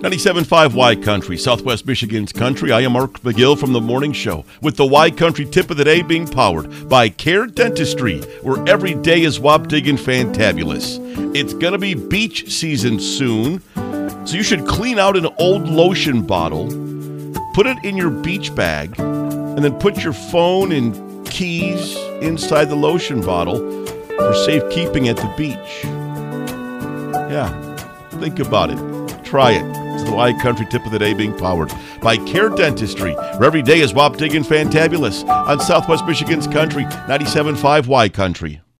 97.5 Y Country, Southwest Michigan's country. I am Mark McGill from the Morning Show with the Y Country tip of the day being powered by Care Dentistry, where every day is wapdig and fantabulous. It's going to be beach season soon, so you should clean out an old lotion bottle, put it in your beach bag, and then put your phone and keys inside the lotion bottle for safekeeping at the beach. Yeah, think about it. Try it. It's the Y Country tip of the day being powered by Care Dentistry, where every day is wapdig and fantabulous on Southwest Michigan's country, 97.5 Y Country.